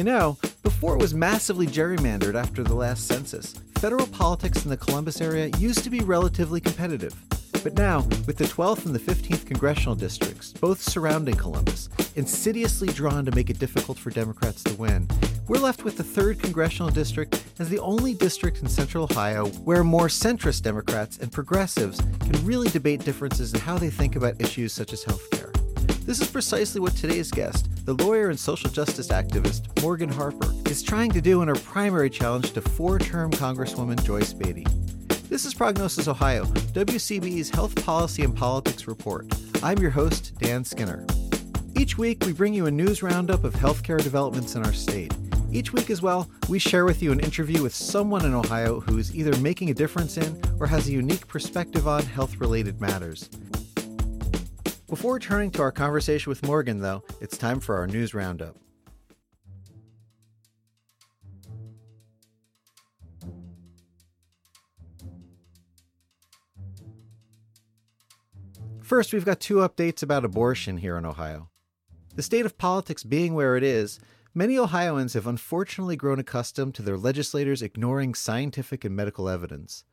You know, before it was massively gerrymandered after the last census, federal politics in the Columbus area used to be relatively competitive. But now, with the 12th and the 15th congressional districts, both surrounding Columbus, insidiously drawn to make it difficult for Democrats to win, we're left with the 3rd congressional district as the only district in central Ohio where more centrist Democrats and progressives can really debate differences in how they think about issues such as health care. This is precisely what today's guest, the lawyer and social justice activist Morgan Harper, is trying to do in her primary challenge to four term Congresswoman Joyce Beatty. This is Prognosis Ohio, WCBE's Health Policy and Politics Report. I'm your host, Dan Skinner. Each week, we bring you a news roundup of healthcare developments in our state. Each week, as well, we share with you an interview with someone in Ohio who is either making a difference in or has a unique perspective on health related matters. Before turning to our conversation with Morgan, though, it's time for our news roundup. First, we've got two updates about abortion here in Ohio. The state of politics being where it is, many Ohioans have unfortunately grown accustomed to their legislators ignoring scientific and medical evidence.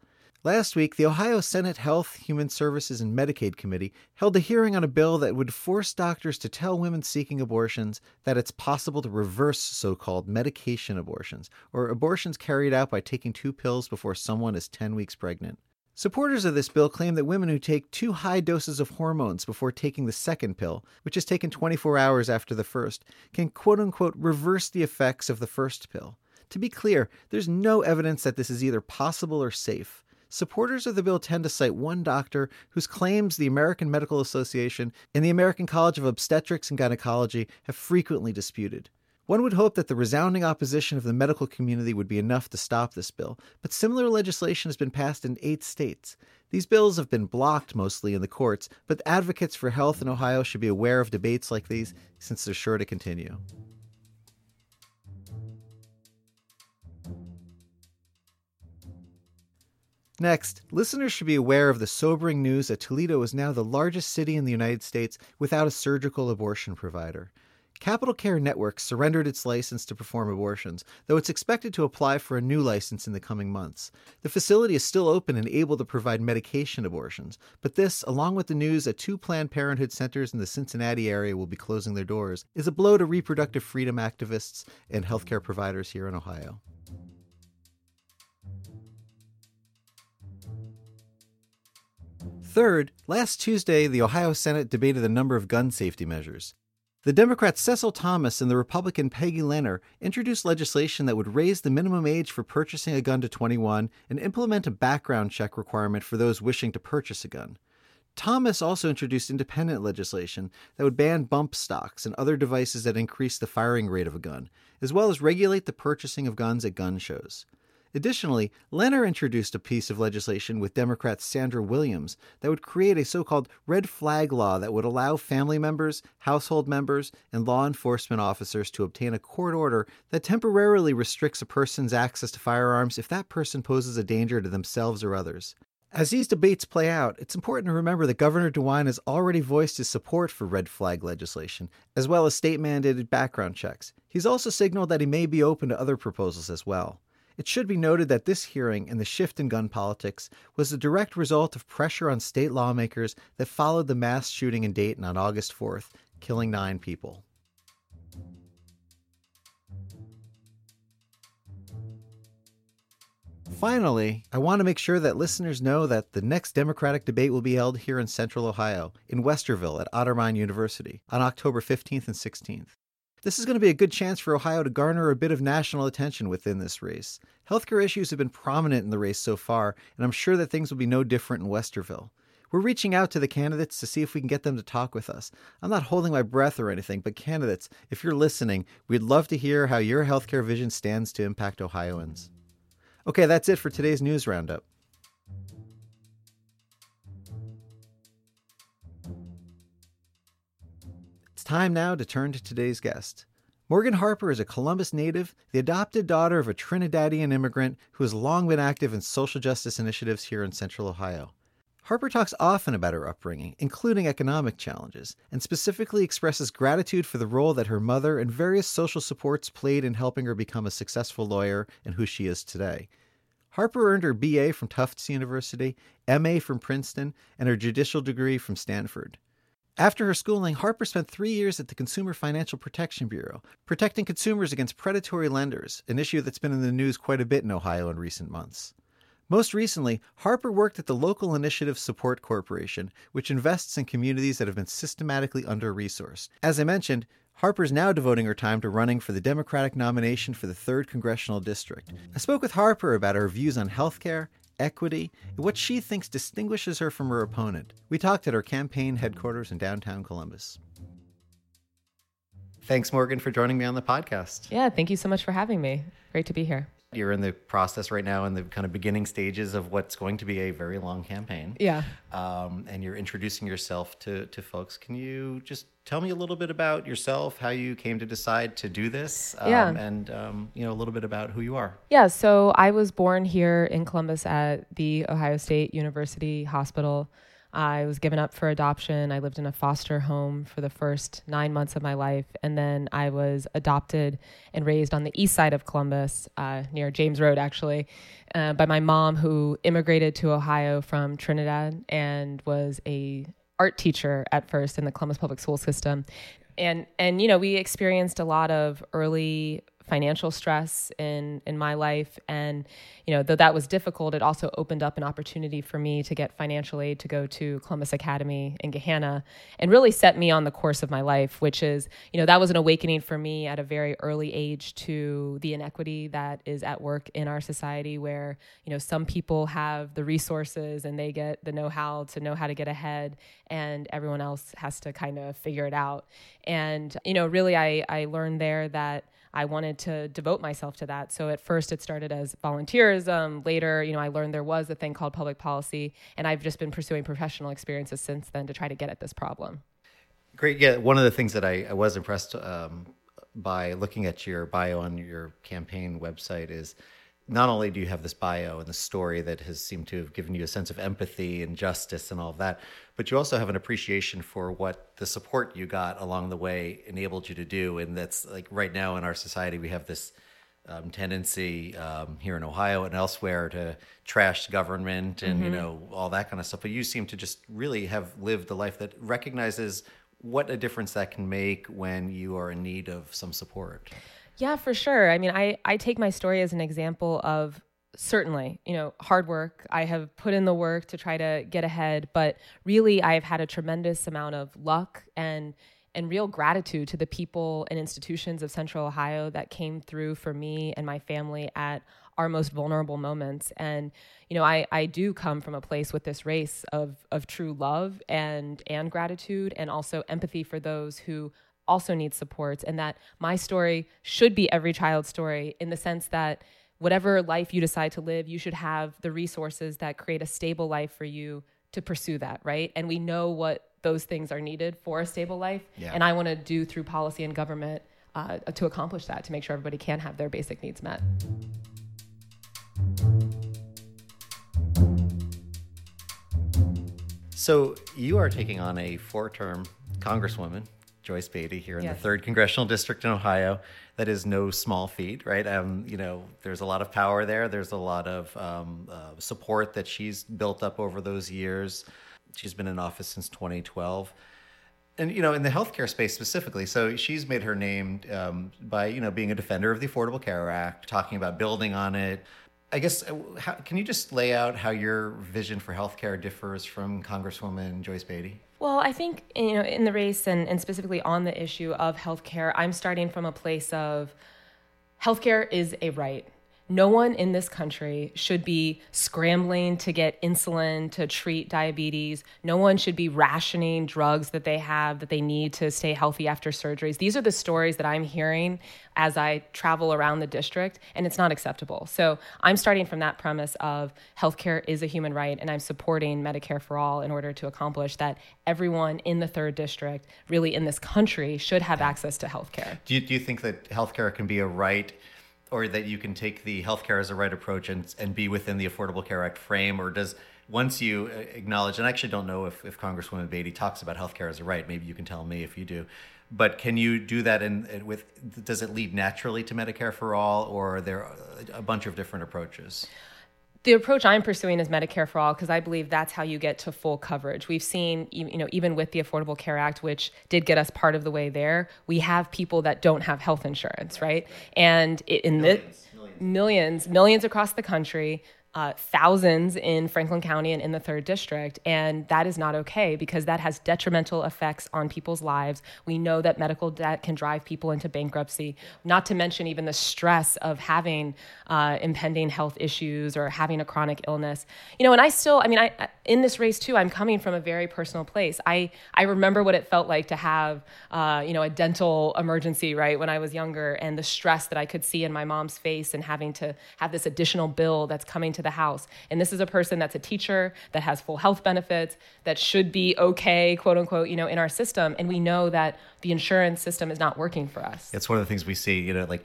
Last week, the Ohio Senate Health, Human Services, and Medicaid Committee held a hearing on a bill that would force doctors to tell women seeking abortions that it's possible to reverse so called medication abortions, or abortions carried out by taking two pills before someone is 10 weeks pregnant. Supporters of this bill claim that women who take two high doses of hormones before taking the second pill, which is taken 24 hours after the first, can quote unquote reverse the effects of the first pill. To be clear, there's no evidence that this is either possible or safe. Supporters of the bill tend to cite one doctor whose claims the American Medical Association and the American College of Obstetrics and Gynecology have frequently disputed. One would hope that the resounding opposition of the medical community would be enough to stop this bill, but similar legislation has been passed in eight states. These bills have been blocked mostly in the courts, but advocates for health in Ohio should be aware of debates like these since they're sure to continue. Next, listeners should be aware of the sobering news that Toledo is now the largest city in the United States without a surgical abortion provider. Capital Care Network surrendered its license to perform abortions, though it's expected to apply for a new license in the coming months. The facility is still open and able to provide medication abortions, but this, along with the news that two Planned Parenthood centers in the Cincinnati area will be closing their doors, is a blow to reproductive freedom activists and healthcare providers here in Ohio. Third, last Tuesday, the Ohio Senate debated a number of gun safety measures. The Democrat Cecil Thomas and the Republican Peggy Lehner introduced legislation that would raise the minimum age for purchasing a gun to 21 and implement a background check requirement for those wishing to purchase a gun. Thomas also introduced independent legislation that would ban bump stocks and other devices that increase the firing rate of a gun, as well as regulate the purchasing of guns at gun shows. Additionally, Lehner introduced a piece of legislation with Democrat Sandra Williams that would create a so called red flag law that would allow family members, household members, and law enforcement officers to obtain a court order that temporarily restricts a person's access to firearms if that person poses a danger to themselves or others. As these debates play out, it's important to remember that Governor DeWine has already voiced his support for red flag legislation, as well as state mandated background checks. He's also signaled that he may be open to other proposals as well. It should be noted that this hearing and the shift in gun politics was the direct result of pressure on state lawmakers that followed the mass shooting in Dayton on August 4th, killing nine people. Finally, I want to make sure that listeners know that the next Democratic debate will be held here in Central Ohio, in Westerville at Otterbein University, on October 15th and 16th. This is going to be a good chance for Ohio to garner a bit of national attention within this race. Healthcare issues have been prominent in the race so far, and I'm sure that things will be no different in Westerville. We're reaching out to the candidates to see if we can get them to talk with us. I'm not holding my breath or anything, but candidates, if you're listening, we'd love to hear how your healthcare vision stands to impact Ohioans. Okay, that's it for today's news roundup. Time now to turn to today's guest. Morgan Harper is a Columbus native, the adopted daughter of a Trinidadian immigrant who has long been active in social justice initiatives here in Central Ohio. Harper talks often about her upbringing, including economic challenges, and specifically expresses gratitude for the role that her mother and various social supports played in helping her become a successful lawyer and who she is today. Harper earned her BA from Tufts University, MA from Princeton, and her judicial degree from Stanford. After her schooling, Harper spent three years at the Consumer Financial Protection Bureau, protecting consumers against predatory lenders, an issue that's been in the news quite a bit in Ohio in recent months. Most recently, Harper worked at the Local Initiative Support Corporation, which invests in communities that have been systematically under resourced. As I mentioned, Harper's now devoting her time to running for the Democratic nomination for the 3rd Congressional District. I spoke with Harper about her views on healthcare, equity, and what she thinks distinguishes her from her opponent. We talked at her campaign headquarters in downtown Columbus. Thanks, Morgan, for joining me on the podcast. Yeah, thank you so much for having me. Great to be here. You're in the process right now in the kind of beginning stages of what's going to be a very long campaign. Yeah. Um, and you're introducing yourself to, to folks. Can you just tell me a little bit about yourself, how you came to decide to do this, um, yeah. and um, you know a little bit about who you are? Yeah. So I was born here in Columbus at the Ohio State University Hospital. I was given up for adoption. I lived in a foster home for the first nine months of my life. And then I was adopted and raised on the east side of Columbus, uh, near James Road, actually, uh, by my mom, who immigrated to Ohio from Trinidad and was a art teacher at first in the Columbus public school system. And, and you know, we experienced a lot of early financial stress in in my life. And you know though that was difficult it also opened up an opportunity for me to get financial aid to go to Columbus Academy in Gahanna and really set me on the course of my life which is you know that was an awakening for me at a very early age to the inequity that is at work in our society where you know some people have the resources and they get the know-how to know how to get ahead and everyone else has to kind of figure it out. And you know really I I learned there that I wanted to devote myself to that. So at first it started as volunteerism. Later, you know, I learned there was a thing called public policy, and I've just been pursuing professional experiences since then to try to get at this problem. Great. Yeah, one of the things that I, I was impressed um, by looking at your bio on your campaign website is not only do you have this bio and the story that has seemed to have given you a sense of empathy and justice and all of that, but you also have an appreciation for what the support you got along the way enabled you to do. And that's like right now in our society, we have this um, tendency um, here in Ohio and elsewhere to trash government and mm-hmm. you know all that kind of stuff. But you seem to just really have lived a life that recognizes what a difference that can make when you are in need of some support. Yeah, for sure. I mean, I, I take my story as an example of certainly, you know, hard work. I have put in the work to try to get ahead, but really I've had a tremendous amount of luck and and real gratitude to the people and institutions of Central Ohio that came through for me and my family at our most vulnerable moments. And, you know, I, I do come from a place with this race of of true love and and gratitude and also empathy for those who also needs supports and that my story should be every child's story in the sense that whatever life you decide to live, you should have the resources that create a stable life for you to pursue that, right? And we know what those things are needed for a stable life. Yeah. And I want to do through policy and government uh, to accomplish that, to make sure everybody can have their basic needs met. So you are taking on a four term congresswoman Joyce Beatty here in yes. the third congressional district in Ohio. That is no small feat, right? Um, you know, there's a lot of power there. There's a lot of um, uh, support that she's built up over those years. She's been in office since 2012 and you know in the healthcare space specifically so she's made her name um, by you know being a defender of the affordable care act talking about building on it i guess uh, how, can you just lay out how your vision for healthcare differs from congresswoman joyce beatty well, I think you know in the race and, and specifically on the issue of healthcare, I'm starting from a place of healthcare is a right no one in this country should be scrambling to get insulin to treat diabetes. No one should be rationing drugs that they have that they need to stay healthy after surgeries. These are the stories that I'm hearing as I travel around the district, and it's not acceptable. So I'm starting from that premise of healthcare is a human right, and I'm supporting Medicare for all in order to accomplish that everyone in the third district, really in this country, should have access to healthcare. Do you, do you think that healthcare can be a right? Or that you can take the healthcare as a right approach and and be within the Affordable Care Act frame, or does once you uh, acknowledge, and I actually don't know if, if Congresswoman Beatty talks about healthcare as a right. Maybe you can tell me if you do. But can you do that in with? Does it lead naturally to Medicare for all, or are there a bunch of different approaches? The approach I'm pursuing is Medicare for all because I believe that's how you get to full coverage. We've seen, you know, even with the Affordable Care Act, which did get us part of the way there, we have people that don't have health insurance, right? And in the millions, millions across the country uh, thousands in Franklin County and in the third district. And that is not okay because that has detrimental effects on people's lives. We know that medical debt can drive people into bankruptcy, not to mention even the stress of having uh, impending health issues or having a chronic illness. You know, and I still, I mean, I, in this race too, I'm coming from a very personal place. I, I remember what it felt like to have, uh, you know, a dental emergency, right, when I was younger and the stress that I could see in my mom's face and having to have this additional bill that's coming to the house. And this is a person that's a teacher that has full health benefits that should be okay, quote unquote, you know, in our system. And we know that the insurance system is not working for us. It's one of the things we see, you know, like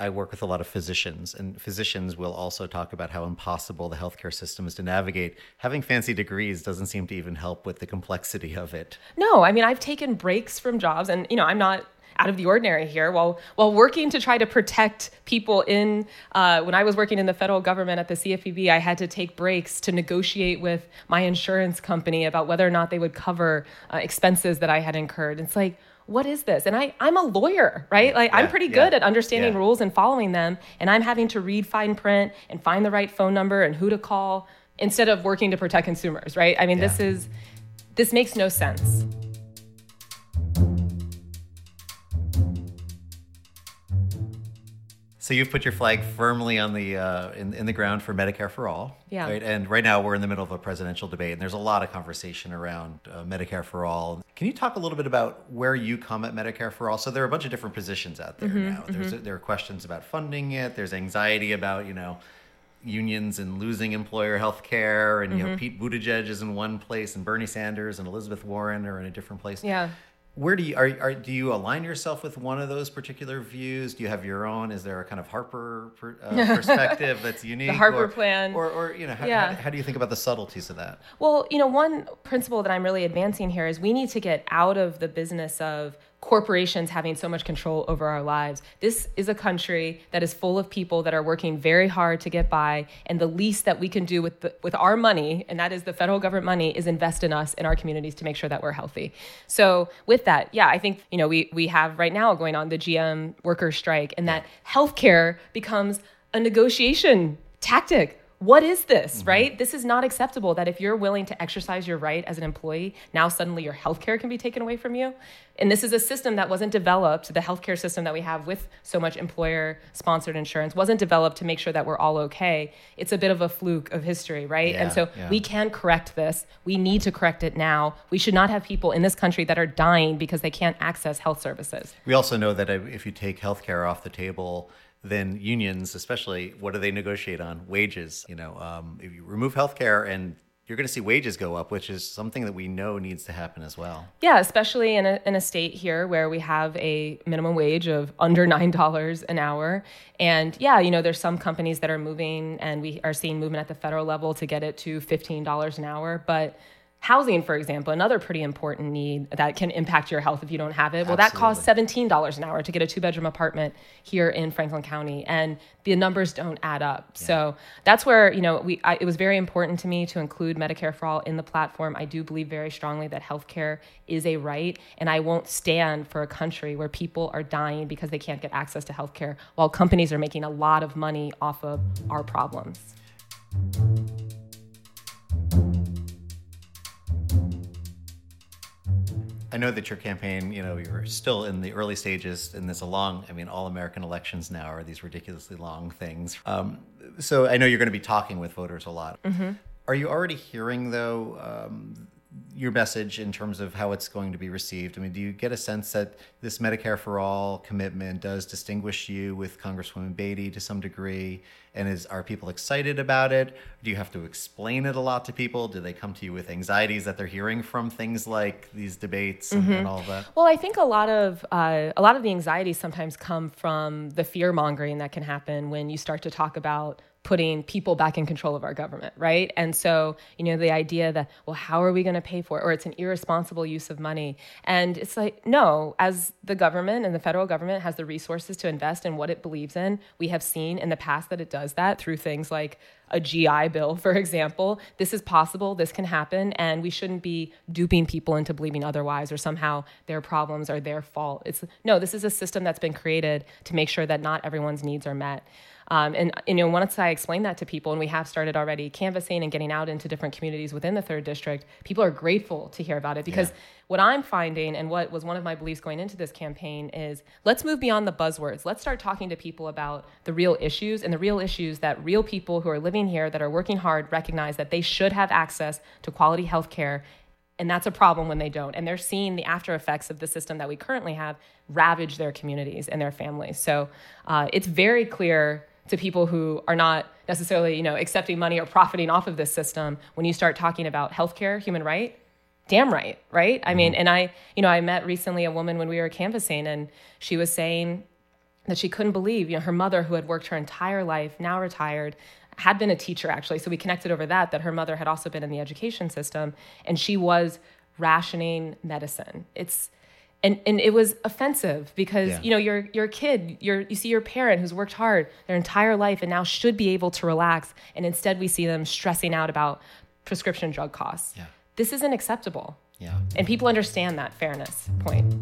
I work with a lot of physicians, and physicians will also talk about how impossible the healthcare system is to navigate. Having fancy degrees doesn't seem to even help with the complexity of it. No, I mean, I've taken breaks from jobs, and, you know, I'm not out of the ordinary here while while working to try to protect people in uh, when I was working in the federal government at the CFPB I had to take breaks to negotiate with my insurance company about whether or not they would cover uh, expenses that I had incurred. It's like what is this? And I, i'm a lawyer right? Like yeah, i'm pretty good yeah, at understanding yeah. rules and following them and i'm having to read fine print and find the right phone number and who to call instead of working to protect consumers right? I mean this is this makes no sense So you've put your flag firmly on the uh, in, in the ground for Medicare for all. Yeah. Right? And right now we're in the middle of a presidential debate, and there's a lot of conversation around uh, Medicare for all. Can you talk a little bit about where you come at Medicare for all? So there are a bunch of different positions out there mm-hmm, now. There's mm-hmm. there are questions about funding it. There's anxiety about you know unions and losing employer health care and mm-hmm. you know mm-hmm. Pete Buttigieg is in one place and Bernie Sanders and Elizabeth Warren are in a different place. Yeah where do you are, are do you align yourself with one of those particular views? Do you have your own? Is there a kind of harper per, uh, perspective that's unique the harper or, plan. or, or you know how, yeah. how, how, do you think about the subtleties of that? Well you know one principle that i'm really advancing here is we need to get out of the business of corporations having so much control over our lives. This is a country that is full of people that are working very hard to get by, and the least that we can do with the, with our money, and that is the federal government money, is invest in us in our communities to make sure that we're healthy. So with that, yeah, I think you know we we have right now going on the GM workers strike, and that healthcare becomes a negotiation tactic what is this, mm-hmm. right? This is not acceptable that if you're willing to exercise your right as an employee, now suddenly your health care can be taken away from you. And this is a system that wasn't developed, the healthcare system that we have with so much employer sponsored insurance wasn't developed to make sure that we're all okay. It's a bit of a fluke of history, right? Yeah, and so yeah. we can correct this. We need to correct it now. We should not have people in this country that are dying because they can't access health services. We also know that if you take healthcare off the table, then unions, especially, what do they negotiate on? Wages. You know, um, if you remove healthcare and you're going to see wages go up, which is something that we know needs to happen as well. Yeah, especially in a, in a state here where we have a minimum wage of under $9 an hour. And yeah, you know, there's some companies that are moving, and we are seeing movement at the federal level to get it to $15 an hour. But Housing, for example, another pretty important need that can impact your health if you don't have it. Well, Absolutely. that costs $17 an hour to get a two bedroom apartment here in Franklin County, and the numbers don't add up. Yeah. So that's where, you know, we, I, it was very important to me to include Medicare for All in the platform. I do believe very strongly that healthcare is a right, and I won't stand for a country where people are dying because they can't get access to healthcare while companies are making a lot of money off of our problems. I know that your campaign, you know, you're still in the early stages, and there's a long, I mean, all American elections now are these ridiculously long things. Um, so I know you're going to be talking with voters a lot. Mm-hmm. Are you already hearing, though, um, your message in terms of how it's going to be received? I mean, do you get a sense that this Medicare for All commitment does distinguish you with Congresswoman Beatty to some degree? And is are people excited about it? Do you have to explain it a lot to people? Do they come to you with anxieties that they're hearing from things like these debates and, mm-hmm. and all that? Well, I think a lot of uh, a lot of the anxieties sometimes come from the fear mongering that can happen when you start to talk about putting people back in control of our government, right? And so, you know, the idea that, well, how are we going to pay for it? Or it's an irresponsible use of money. And it's like, no, as the government and the federal government has the resources to invest in what it believes in, we have seen in the past that it does that through things like a GI Bill, for example. This is possible, this can happen, and we shouldn't be duping people into believing otherwise or somehow their problems are their fault. It's no, this is a system that's been created to make sure that not everyone's needs are met. Um, and you know, once I explain that to people, and we have started already canvassing and getting out into different communities within the third district, people are grateful to hear about it because yeah. what I'm finding, and what was one of my beliefs going into this campaign, is let's move beyond the buzzwords. Let's start talking to people about the real issues and the real issues that real people who are living here that are working hard recognize that they should have access to quality health care and that's a problem when they don't. And they're seeing the after effects of the system that we currently have ravage their communities and their families. So uh, it's very clear to people who are not necessarily, you know, accepting money or profiting off of this system when you start talking about healthcare, human right, damn right, right? I mean, mm-hmm. and I, you know, I met recently a woman when we were canvassing and she was saying that she couldn't believe, you know, her mother who had worked her entire life, now retired, had been a teacher actually. So we connected over that that her mother had also been in the education system and she was rationing medicine. It's and and it was offensive because yeah. you know you're you're a kid you're you see your parent who's worked hard their entire life and now should be able to relax and instead we see them stressing out about prescription drug costs yeah. this isn't acceptable yeah and people understand that fairness point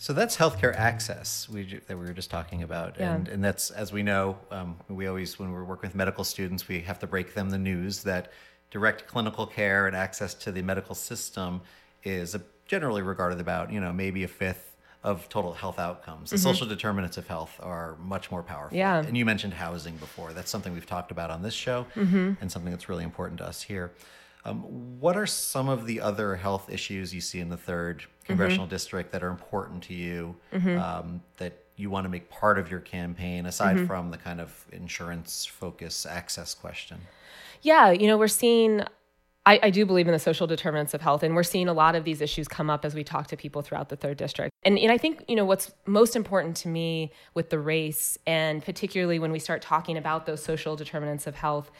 So that's healthcare access we, that we were just talking about, yeah. and and that's as we know, um, we always when we're working with medical students, we have to break them the news that direct clinical care and access to the medical system is generally regarded about you know maybe a fifth of total health outcomes. The mm-hmm. social determinants of health are much more powerful. Yeah. And you mentioned housing before. That's something we've talked about on this show mm-hmm. and something that's really important to us here. Um, what are some of the other health issues you see in the third congressional mm-hmm. district that are important to you mm-hmm. um, that you want to make part of your campaign aside mm-hmm. from the kind of insurance focus access question? Yeah, you know, we're seeing I, I, do believe in the social determinants of health, and we're seeing a lot of these issues come up as we talk to people throughout the third district. And, and I think you know what's most important to me with the race, and particularly when we start talking about those social determinants of health,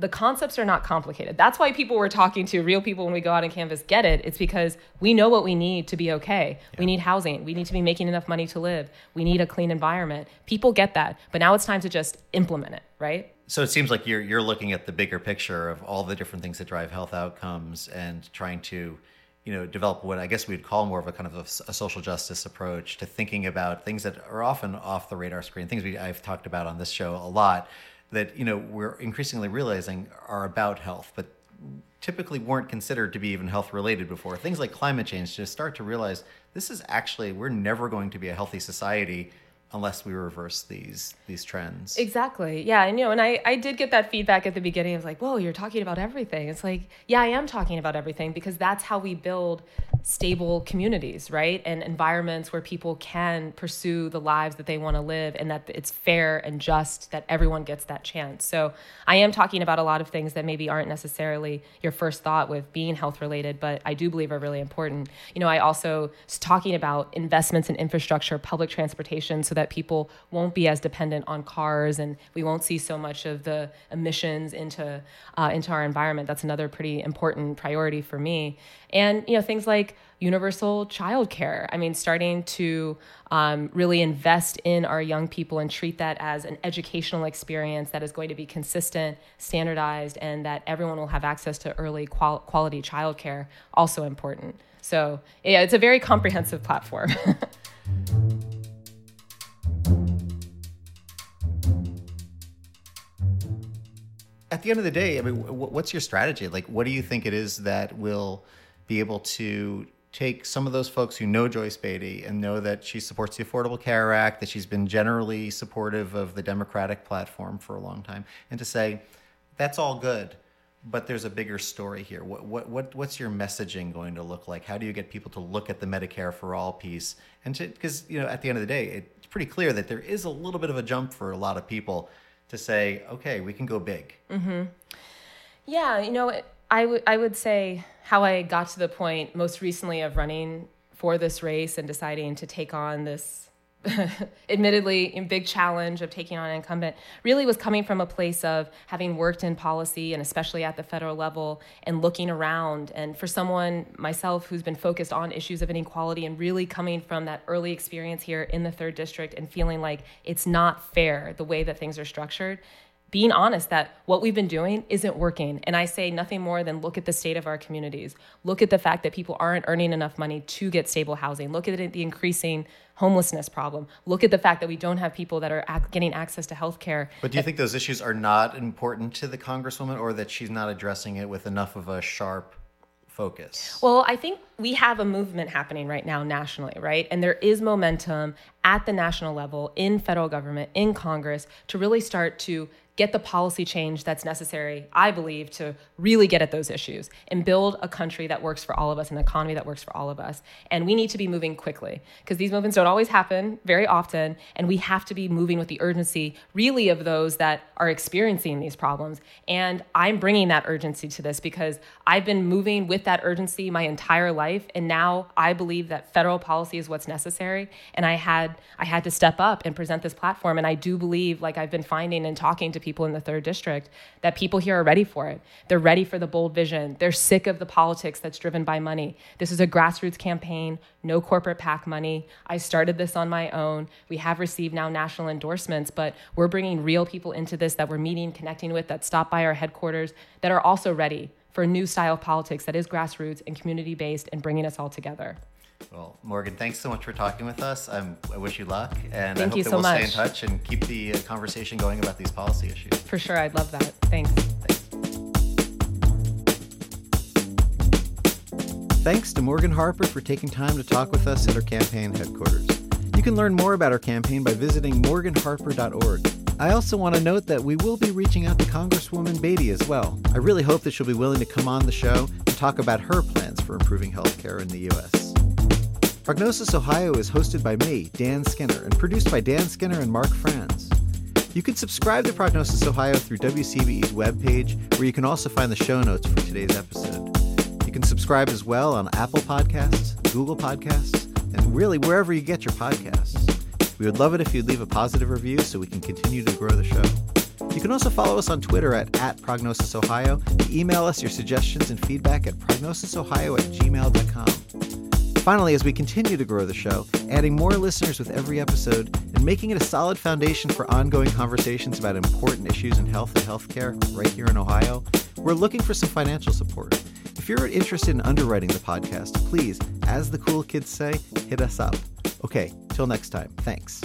the concepts are not complicated. That's why people we're talking to, real people when we go out and canvas, get it. It's because we know what we need to be okay. Yeah. We need housing. We need to be making enough money to live. We need a clean environment. People get that. But now it's time to just implement it, right? So it seems like you're you're looking at the bigger picture of all the different things that drive health outcomes and trying to, you know, develop what I guess we'd call more of a kind of a, a social justice approach to thinking about things that are often off the radar screen, things we I've talked about on this show a lot that you know we're increasingly realizing are about health, but typically weren't considered to be even health related before. Things like climate change to start to realize this is actually we're never going to be a healthy society unless we reverse these these trends. Exactly. Yeah, and you know, and I I did get that feedback at the beginning. I was like, "Whoa, you're talking about everything." It's like, yeah, I am talking about everything because that's how we build stable communities, right? And environments where people can pursue the lives that they want to live and that it's fair and just that everyone gets that chance. So, I am talking about a lot of things that maybe aren't necessarily your first thought with being health related, but I do believe are really important. You know, I also talking about investments in infrastructure, public transportation so that that people won't be as dependent on cars and we won't see so much of the emissions into uh, into our environment. That's another pretty important priority for me. And you know things like universal childcare. I mean, starting to um, really invest in our young people and treat that as an educational experience that is going to be consistent, standardized, and that everyone will have access to early qual- quality childcare. Also important. So yeah, it's a very comprehensive platform. at the end of the day, I mean, what's your strategy? Like, what do you think it is that will be able to take some of those folks who know Joyce Beatty and know that she supports the Affordable Care Act, that she's been generally supportive of the Democratic platform for a long time, and to say, that's all good, but there's a bigger story here. What, what, what, what's your messaging going to look like? How do you get people to look at the Medicare for All piece? And because, you know, at the end of the day, it's pretty clear that there is a little bit of a jump for a lot of people to say, okay, we can go big? Mm-hmm. Yeah, you know, I would I would say how I got to the point most recently of running for this race and deciding to take on this admittedly a big challenge of taking on an incumbent really was coming from a place of having worked in policy and especially at the federal level and looking around. And for someone myself who's been focused on issues of inequality and really coming from that early experience here in the third district and feeling like it's not fair the way that things are structured being honest that what we've been doing isn't working. And I say nothing more than look at the state of our communities. Look at the fact that people aren't earning enough money to get stable housing. Look at the increasing homelessness problem. Look at the fact that we don't have people that are getting access to health care. But do you think those issues are not important to the Congresswoman or that she's not addressing it with enough of a sharp focus? Well, I think we have a movement happening right now nationally, right? And there is momentum at the national level in federal government, in Congress, to really start to get the policy change that's necessary, I believe, to really get at those issues and build a country that works for all of us, an economy that works for all of us. And we need to be moving quickly because these movements don't always happen very often. And we have to be moving with the urgency, really, of those that are experiencing these problems. And I'm bringing that urgency to this because I've been moving with that urgency my entire life. And now I believe that federal policy is what's necessary. And I had, I had to step up and present this platform. And I do believe, like I've been finding and talking to people in the third district that people here are ready for it. They're ready for the bold vision. They're sick of the politics that's driven by money. This is a grassroots campaign, no corporate PAC money. I started this on my own. We have received now national endorsements, but we're bringing real people into this that we're meeting, connecting with, that stop by our headquarters, that are also ready for a new style of politics that is grassroots and community based and bringing us all together. Well, Morgan, thanks so much for talking with us. I'm, i wish you luck, and Thank I hope you that so we'll much. stay in touch and keep the uh, conversation going about these policy issues. For sure, I'd love that. Thanks. Thanks. Thanks to Morgan Harper for taking time to talk with us at our campaign headquarters. You can learn more about our campaign by visiting morganharper.org. I also want to note that we will be reaching out to Congresswoman Beatty as well. I really hope that she'll be willing to come on the show and talk about her plans for improving healthcare in the U.S. Prognosis Ohio is hosted by me, Dan Skinner, and produced by Dan Skinner and Mark Franz. You can subscribe to Prognosis Ohio through WCBE's webpage, where you can also find the show notes for today's episode. You can subscribe as well on Apple Podcasts, Google Podcasts, and really wherever you get your podcasts. We would love it if you'd leave a positive review so we can continue to grow the show. You can also follow us on Twitter at, at PrognosisOhio and email us your suggestions and feedback at prognosisohio at gmail.com. Finally, as we continue to grow the show, adding more listeners with every episode and making it a solid foundation for ongoing conversations about important issues in health and healthcare right here in Ohio, we're looking for some financial support. If you're interested in underwriting the podcast, please, as the cool kids say, hit us up. Okay, till next time. Thanks.